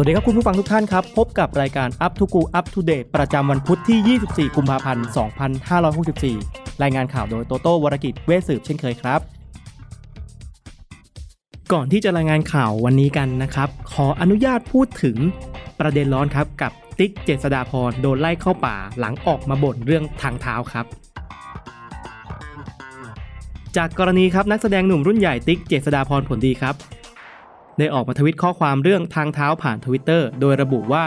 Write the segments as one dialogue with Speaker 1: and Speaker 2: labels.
Speaker 1: วัสดีครับคุณผู้ฟังทุกท่านครับ พบกับรายการ Up to Go Up to Date ประจำวันพุธที่ 24 กุมภาพันธ์ 2564 รายงานข่าวโดยโตโต้วรกิจเวสืบเช่นเคยครับ ก่อนที่จะรายงานข่าววันนี้กันนะครับ ขออนุญาตพูดถึงประเด็นร้อนครับกับติ๊กเจษดาพรโดนไล่เข้าป่าหลังออกมาบ่นเรื่องทางเท้าครับจากกรณีครับนักแสดงหนุ่มรุ่นใหญ่ติ๊กเจษดาพรผลดีครับ ได้ออกมาทวิตข้อความเรื่องทางเท้าผ่านทวิตเตอร์โดยระบุว่า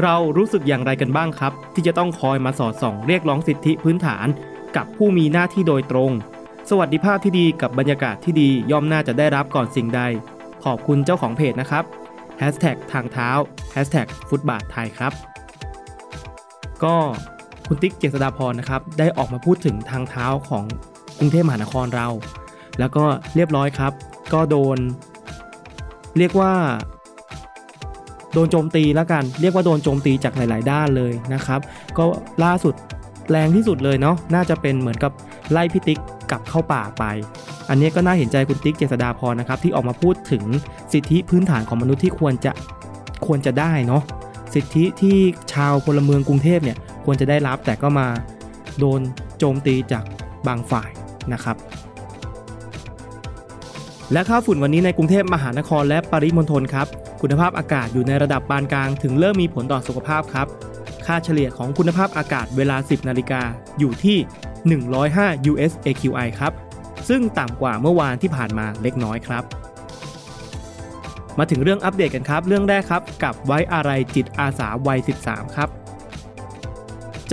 Speaker 1: เรารู้สึกอย่างไรกันบ้างครับ ที่จะต้องคอยมาสอดส่องเรียกร้องสิทธิพื้นฐาน กับผู้มีหน้าที่โดยตรง สวัสดิภาพที่ดีกับบรรยากาศที่ดีย่อมน่าจะได้รับก่อนสิ่งใด ขอบคุณเจ้าของเพจนะครับทางเท้า Hashtag ฟุตบาทไทยครับ ก็คุณติ๊กเจษฎาพรนะครับได้ออกมาพูดถึงทางเท้าของกรุงเทพมหานครเรา แล้วก็เรียบร้อยครับ ก็โดน เรียกว่าโดนโจมตีแล้วกัน เรียกว่าโดนโจมตีจากหลาย ๆ ด้านเลยนะครับ ก็ล่าสุดแรงที่สุดเลยเนาะน่าจะเป็นเหมือนกับไล่พิติ๊กกลับเข้าป่าไป อันนี้ก็น่าเห็นใจคุณติ๊กเจษดาพรนะครับที่ออกมาพูดถึงสิทธิพื้นฐานของมนุษย์ที่ควรจะควรจะได้เนาะสิทธิที่ชาวพลเมืองกรุงเทพเนี่ยควรจะได้รับแต่ก็มาโดนโจมตีจากบางฝ่ายนะครับ และค่าฝุ่นวันนี้ในกรุงเทพมหานครและปริมณฑลครับ คุณภาพอากาศอยู่ในระดับปานกลาง ถึงเริ่มมีผลต่อสุขภาพครับ ค่าเฉลี่ยของคุณภาพอากาศเวลา 10 นาฬิกาอยู่ที่ 105 US AQI ครับ ซึ่งต่ำกว่าเมื่อวานที่ผ่านมาเล็กน้อยครับ มาถึงเรื่องอัปเดตกันครับ เรื่องแรกครับ กับไว้อะไรจิตอาสาวัย 13 ครับ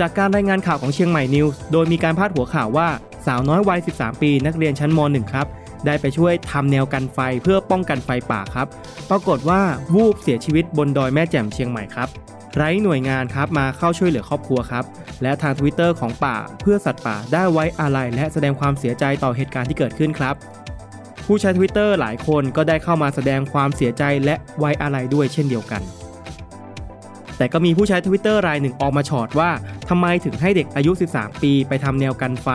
Speaker 1: จากการรายงานข่าวของเชียงใหม่นิวส์โดยมีการพาดหัวข่าวว่าสาวน้อยวัย 13 ปี นักเรียนชั้นม .1 ครับ ได้ไปช่วยทำแนวกันไฟเพื่อป้องกันไฟป่าครับ ปรากฏว่าวูบเสียชีวิตบนดอยแม่แจ่มเชียงใหม่ครับไร้หน่วยงานครับมาเข้าช่วยเหลือครอบครัวครับ และทางทวิตเตอร์ของป่าเพื่อสัตว์ป่าได้ไว้อาลัยและแสดงความเสียใจต่อเหตุการณ์ที่เกิดขึ้นครับ ผู้ใช้ทวิตเตอร์หลายคนก็ได้เข้ามาแสดงความเสียใจและไว้อาลัยด้วยเช่นเดียวกัน แต่ก็มีผู้ใช้ทวิตเตอร์รายหนึ่งออกมาฉอดว่าทำไมถึงให้เด็กอายุ 13 ปีไปทำแนวกันไฟ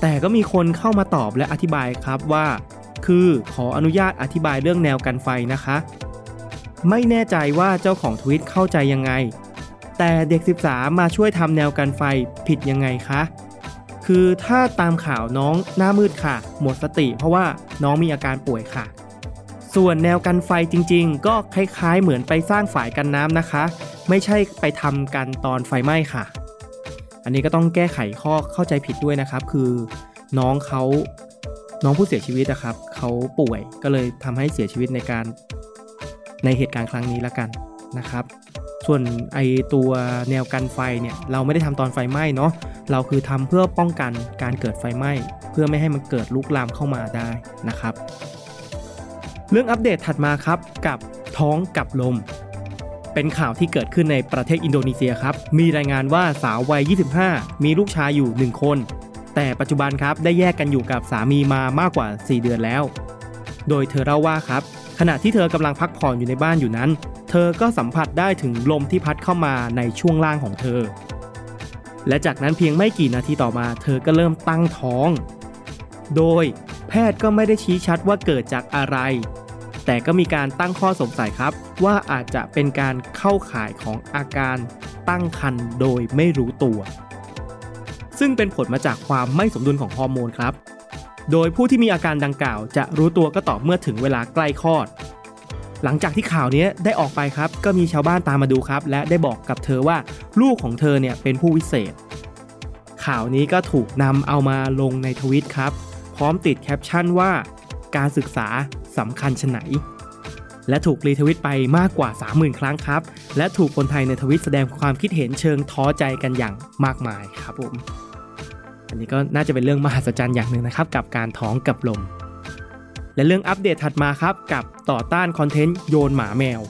Speaker 1: แต่ก็มีคนเข้ามาตอบและอธิบายครับว่า คือขออนุญาตอธิบายเรื่องแนวกันไฟนะคะ ไม่แน่ใจว่าเจ้าของทวิตเข้าใจยังไง แต่เด็ก 13 มาช่วยทำแนวกันไฟผิดยังไงคะ คือถ้าตามข่าวน้องหน้ามืดค่ะ หมดสติเพราะว่าน้องมีอาการป่วยค่ะ ส่วนแนวกันไฟจริงๆ ก็คล้ายๆ เหมือนไปสร้างฝายกันน้ำนะคะ ไม่ใช่ไปทำกันตอนไฟไหม้ค่ะ อันนี้ก็ต้องแก้ไขข้อเข้าใจผิดด้วยนะครับ คือน้องเขาน้องผู้เสียชีวิตนะครับเขาป่วยก็เลยทำให้เสียชีวิตในการในเหตุการณ์ครั้งนี้ละกันนะครับ ส่วนไอตัวแนวกันไฟเนี่ยเราไม่ได้ทำตอนไฟไหม้เนาะเราคือทำเพื่อป้องกันการเกิดไฟไหม้ เพื่อไม่ให้มันเกิดลุกลามเข้ามาได้นะครับ เรื่องอัปเดตถัดมาครับกับท้องกับลม เป็นข่าวที่เกิดขึ้นในประเทศอินโดนีเซียครับ มีรายงานว่าสาววัย 25 มีลูกชายอยู่ 1 คน แต่ปัจจุบันครับได้แยกกันอยู่กับสามีมามากกว่า 4 เดือนแล้ว โดยเธอเล่าว่าครับ ขณะที่เธอกำลังพักผ่อนอยู่ในบ้านอยู่นั้น เธอก็สัมผัสได้ถึงลมที่พัดเข้ามาในช่วงล่างของเธอ และจากนั้นเพียงไม่กี่นาทีต่อมา เธอก็เริ่มตั้งท้อง โดยแพทย์ก็ไม่ได้ชี้ชัดว่าเกิดจากอะไร แต่ก็มีการตั้งข้อสงสัยครับ ว่าอาจจะเป็นการเข้าข่ายของอาการตั้งครรภ์โดยไม่รู้ตัว ซึ่งเป็นผลมาจากความไม่สมดุลของฮอร์โมนครับ โดยผู้ที่มีอาการดังกล่าว จะรู้ตัวก็ต่อเมื่อถึงเวลาใกล้คลอด หลังจากที่ข่าวนี้ได้ออกไปครับ ก็มีชาวบ้านตามมาดูครับ และได้บอกกับเธอว่าลูกของเธอเนี่ยเป็นผู้วิเศษ ข่าวนี้ก็ถูกนำเอามาลงในทวิตครับ พร้อมติดแคปชั่นว่าการศึกษา สำคัญชะไหน และถูกรีทวิตไปมากกว่า 30,000 ครั้งครับ และถูกคนไทยในทวิตแสดงความคิดเห็นเชิงท้อใจกันอย่างมากมายครับผม อันนี้ก็น่าจะเป็นเรื่องมหัศจรรย์อย่างหนึ่งนะครับ กับการท้องกับลม และเรื่องอัปเดตถัดมาครับกับต่อต้านคอนเทนต์โยนหมาแมว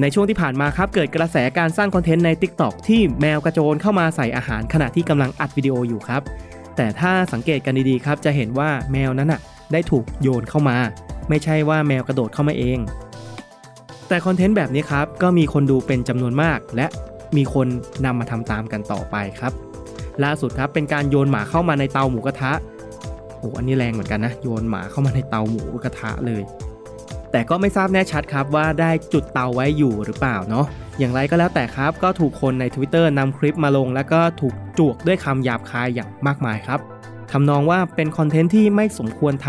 Speaker 1: ในช่วงที่ผ่านมาครับเกิดกระแสการสร้างคอนเทนต์ใน TikTok ที่แมวกระโจนเข้ามาใส่อาหารขณะที่กำลังอัดวิดีโออยู่ครับ แต่ถ้าสังเกตกันดีๆครับจะเห็นว่าแมวนั้นน่ะ ได้ถูกโยนเข้ามา ไม่ใช่ว่าแมวกระโดดเข้ามาเอง แต่คอนเทนต์แบบนี้ครับ ก็มีคนดูเป็นจำนวนมาก และมีคนนำมาทำตามกันต่อไปครับ ล่าสุดครับเป็นการโยนหมาเข้ามาในเตาหมูกระทะโอ้อันนี้แรงเหมือนกันนะโยนหมาเข้ามาในเตาหมูกระทะเลย แต่ก็ไม่ทราบแน่ชัดครับว่าได้จุดเตาไว้อยู่หรือเปล่าเนาะอย่างไรก็แล้วแต่ครับ ก็ถูกคนใน Twitter นำคลิปมาลง แล้วก็ถูกจวกด้วยคำหยาบคายอย่างมากมายครับ ทำนองว่าเป็นคอนเทนต์ที่ไม่สมควรท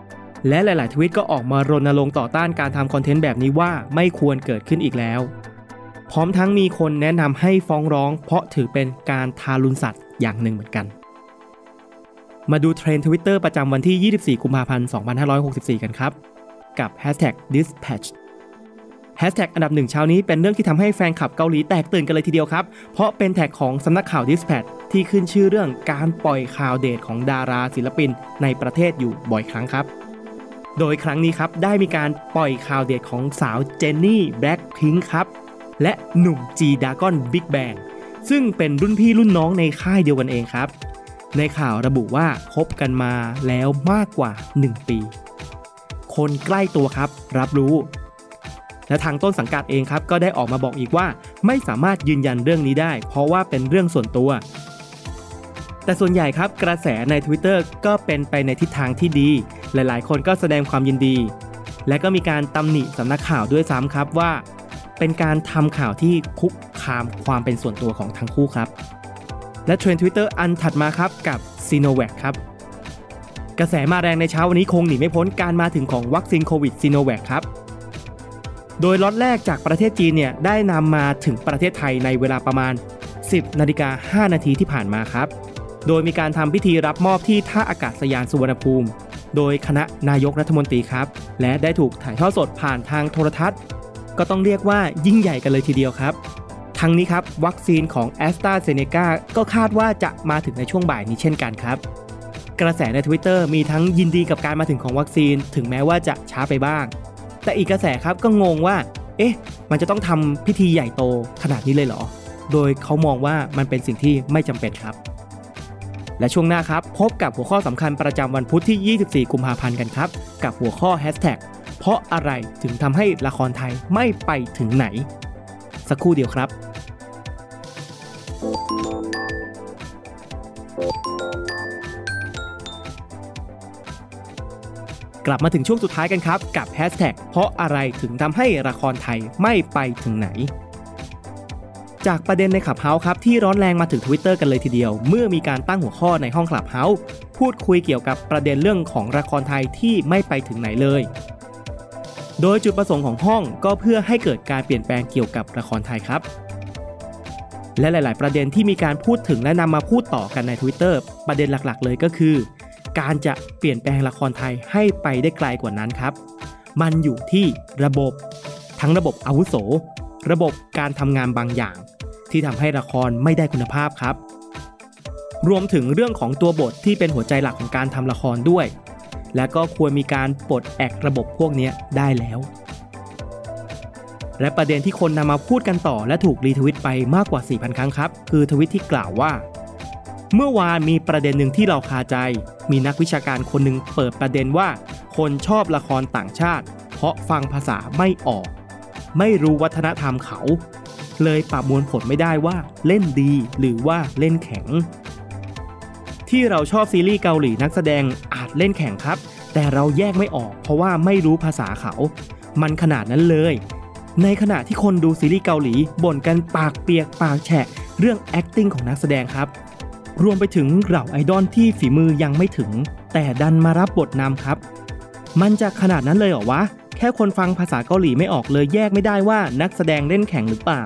Speaker 1: ำและหลาย ๆ ทวิตก็ออกมารณรงค์ต่อต้านการทำคอนเทนต์แบบนี้ว่าไม่ควรเกิดขึ้นอีกแล้ว พร้อมทั้งมีคนแนะนำให้ฟ้องร้อง เพราะถือเป็นการทารุณสัตว์อย่างหนึ่งเหมือนกัน มาดูเทรนด์ทวิตเตอร์ประจำวันที่ 24 กุมภาพันธ์ 2564 กันครับ กับ Hashtag Dispatch แฮชแท็กอันดับหนึ่งเช้านี้เป็นเรื่องที่ทำให้แฟนคลับเกาหลีแตกตื่นกันเลยทีเดียวครับ เพราะเป็นแท็กของสำนักข่าว Dispatch ที่ขึ้นชื่อเรื่องการปล่อยข่าวเดทของดาราศิลปินในประเทศอยู่บ่อยครั้งครับโดยครั้งนี้ครับได้มีการปล่อยข่าวเดทของสาวเจนนี่แบล็คพิงค์ครับ และหนุ่มจีดราก้อนบิ๊กแบงซึ่งเป็นรุ่นพี่รุ่นน้องในค่ายเดียวกันเองครับ ในข่าวระบุว่าคบกันมาแล้วมากกว่า 1 ปี คนใกล้ตัวครับ รับรู้ และทางต้นสังกัดเองครับก็ได้ออกมาบอกอีกว่า ไม่สามารถยืนยันเรื่องนี้ได้ เพราะว่าเป็นเรื่องส่วนตัว แต่ส่วนใหญ่ครับกระแสใน Twitter ก็เป็นไปในทิศทางที่ดี หลายๆ คนก็แสดงความยินดี และก็มีการตำหนิสำนักข่าวด้วยซ้ำครับว่า เป็นการทำข่าวที่คุกคามความเป็นส่วนตัวของทั้งคู่ครับ และเทรนด์ Twitter อันถัดมาครับกับ s i n o v a c ครับกระแสมาแรงในเช้าวันนี้คงหนีไม่พ้นการมาถึงของวัคซีนโควิด s i n o v a c ครับ โดยล็อตแรกจากประเทศจีนเนี่ยได้นำมาถึงประเทศไทยในเวลาประมาณ 10นาฬิกา5นาทีที่ผ่านมาครับ โดยมีการทำพิธีรับมอบที่ท่าอากาศยานสุวรรณภูมิ โดยคณะนายกรัฐมนตรีครับ และได้ถูกถ่ายทอดสดผ่านทางโทรทัศน์ ก็ต้องเรียกว่ายิ่งใหญ่กันเลยทีเดียวครับ ทั้งนี้ครับวัคซีนของ a s t r a z เซ e c a ก็คาดว่าจะมาถึงในช่วงบ่ายนี้เช่นกันครับกระแสใน Twitter มีทั้งยินดีกับการมาถึงของวัคซีน ถึงแม้ว่าจะช้าไปบ้าง แต่อีกกระแสครับก็งงว่า เอ๊ะ มันจะต้องทำพิธีใหญ่โตขนาดนี้เลยเหรอ โดยเขามองว่ามันเป็นสิ่งที่ไม่จำเป็นครับ และช่วงหน้าครับ พบกับหัวข้อสำคัญประจำวันพุธที่ 24 กุมภาพันธ์กันครับ กับหัวข้อ Hashtag เพราะอะไรถึงทำให้ละครไทยไม่ไปถึงไหน สักครู่เดียวครับ กลับมาถึงช่วงสุดท้ายกันครับ กับ Hashtag เพราะอะไรถึงทำให้ละครไทยไม่ไปถึงไหนจากประเด็นในขับเฮาครับที่ร้อนแรงมาถึง Twitter กันเลยทีเดียว เมื่อมีการตั้งหัวข้อในห้องขับเฮาพูดคุยเกี่ยวกับประเด็นเรื่องของละครไทยที่ไม่ไปถึงไหนเลย โดยจุดประสงค์ของห้องก็เพื่อให้เกิดการเปลี่ยนแปลงเกี่ยวกับละครไทยครับ และหลาย ๆ ประเด็นที่มีการพูดถึงและนำมาพูดต่อกันใน Twitter ประเด็นหลัก ๆ เลยก็คือ การจะเปลี่ยนแปลงละครไทยให้ไปได้ไกลกว่านั้นครับ มันอยู่ที่ระบบทั้งระบบอาวุโส ระบบการทำงานบางอย่าง ที่ทำให้ละครไม่ได้คุณภาพครับ รวมถึงเรื่องของตัวบทที่เป็นหัวใจหลักของการทำละครด้วย และก็ควรมีการปลดแอกระบบพวกนี้ได้แล้ว และประเด็นที่คนนำมาพูดกันต่อและถูกรีทวิตไปมากกว่า 4,000 ครั้งครับ คือทวิตที่กล่าวว่า เมื่อวานมีประเด็นหนึ่งที่เราคาใจ มีนักวิชาการคนหนึ่งเปิดประเด็นว่า คนชอบละครต่างชาติ เพราะฟังภาษาไม่ออก ไม่รู้วัฒนธรรมเขา เลยประมวลผลไม่ได้ว่าเล่นดีหรือว่าเล่นแข็ง ที่เราชอบซีรีส์เกาหลีนักแสดงอาจเล่นแข่งครับ แต่เราแยกไม่ออก เพราะว่าไม่รู้ภาษาเขา มันขนาดนั้นเลย ในขณะที่คนดูซีรีส์เกาหลีบ่นกันปากเปียกปากแฉะเรื่อง acting ของนักแสดงครับ รวมไปถึงเหล่าไอดอลที่ฝีมือยังไม่ถึง แต่ดันมารับบทนำครับ มันจะขนาดนั้นเลยเหรอวะ แค่คนฟังภาษาเกาหลีไม่ออกเลยแยกไม่ได้ว่านักแสดงเล่นแข่งหรือเปล่า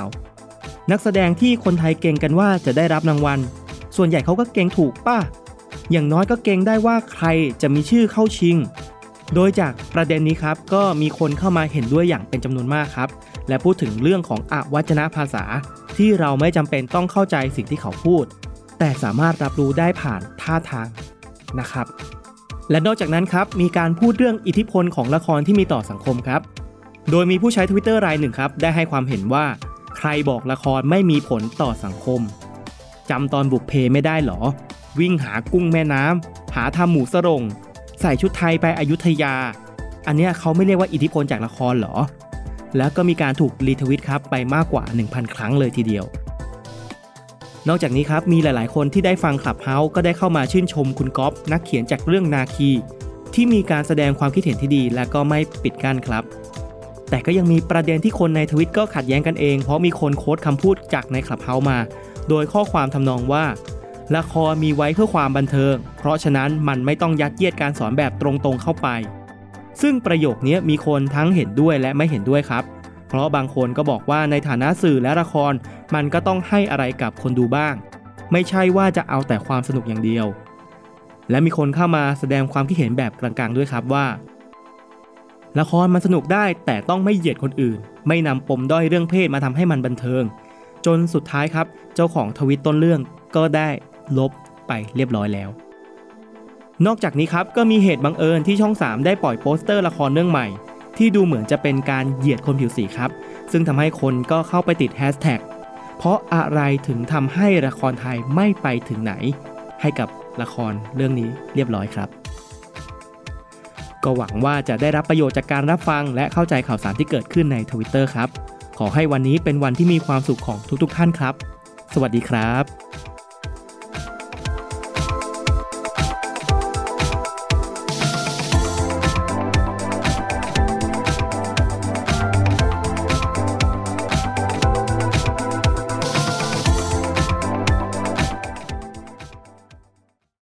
Speaker 1: นักแสดงที่คนไทยเก่งกันว่าจะได้รับรางวัล ส่วนใหญ่เขาก็เก่งถูกป่ะ อย่างน้อยก็เก่งได้ว่าใครจะมีชื่อเข้าชิง โดยจากประเด็นนี้ครับก็มีคนเข้ามาเห็นด้วยอย่างเป็นจำนวนมากครับ และพูดถึงเรื่องของอวัจนภาษาที่เราไม่จำเป็นต้องเข้าใจสิ่งที่เขาพูด แต่สามารถรับรู้ได้ผ่านท่าทางนะครับ และนอกจากนั้นครับมีการพูดเรื่องอิทธิพลของละครที่มีต่อสังคมครับ โดยมีผู้ใช้ทวิตเตอร์รายหนึ่งครับ ได้ให้ความเห็นว่า ใครบอกละครไม่มีผลต่อสังคมจำตอนบุกเพไม่ได้หรอ วิ่งหากุ้งแม่น้ำหาทำหมูสรงใส่ชุดไทยไปอยุธยา อันเนี้ยเขาไม่เรียกว่าอิทธิพลจากละครหรอ แล้วก็มีการถูกรีทวิตครับไปมากกว่า 1,000 ครั้งเลยทีเดียว นอกจากนี้ครับมีหลายๆ คนที่ได้ฟังคลับเฮาส์ก็ได้เข้ามาชื่นชมคุณก๊อฟนักเขียนจากเรื่องนาคี ที่มีการแสดงความคิดเห็นที่ดี และก็ไม่ปิดกั้นครับ แต่ก็ยังมีประเด็นที่คนในทวิตก็ขัดแย้งกันเอง เพราะมีคนโค้ดคำพูดจากในคลับเฮาส์มา โดยข้อความทำนองว่า ละครมีไว้เพื่อความบันเทิง เพราะฉะนั้นมันไม่ต้องยัดเยียดการสอนแบบตรงๆเข้าไป ซึ่งประโยคนี้มีคนทั้งเห็นด้วยและไม่เห็นด้วยครับ เพราะบางคนก็บอกว่าในฐานะสื่อและละคร มันก็ต้องให้อะไรกับคนดูบ้าง ไม่ใช่ว่าจะเอาแต่ความสนุกอย่างเดียว และมีคนเข้ามาแสดงความคิดเห็นแบบกลางๆ ด้วยครับว่า ละครมันสนุกได้แต่ต้องไม่เหยียดคนอื่น ไม่นำปมด้อยเรื่องเพศมาทำให้มันบันเทิง จนสุดท้ายครับ เจ้าของทวิตต้นเรื่องก็ได้ลบไปเรียบร้อยแล้ว นอกจากนี้ครับก็มีเหตุบังเอิญที่ช่อง 3 ได้ปล่อยโปสเตอร์ละครเรื่องใหม่ ที่ดูเหมือนจะเป็นการเหยียดคนผิวสีครับ ซึ่งทำให้คนก็เข้าไปติดแฮชแท็กเพราะอะไรถึงทำให้ละครไทยไม่ไปถึงไหน ให้กับละครเรื่องนี้เรียบร้อยครับ ก็หวังว่าจะได้รับประโยชน์จากการรับฟัง และเข้าใจข่าวสารที่เกิดขึ้นในทวิตเตอร์ครับ ขอให้วันนี้เป็นวันที่มีความสุขของทุกๆ ท่านครับ สวัสดีครับ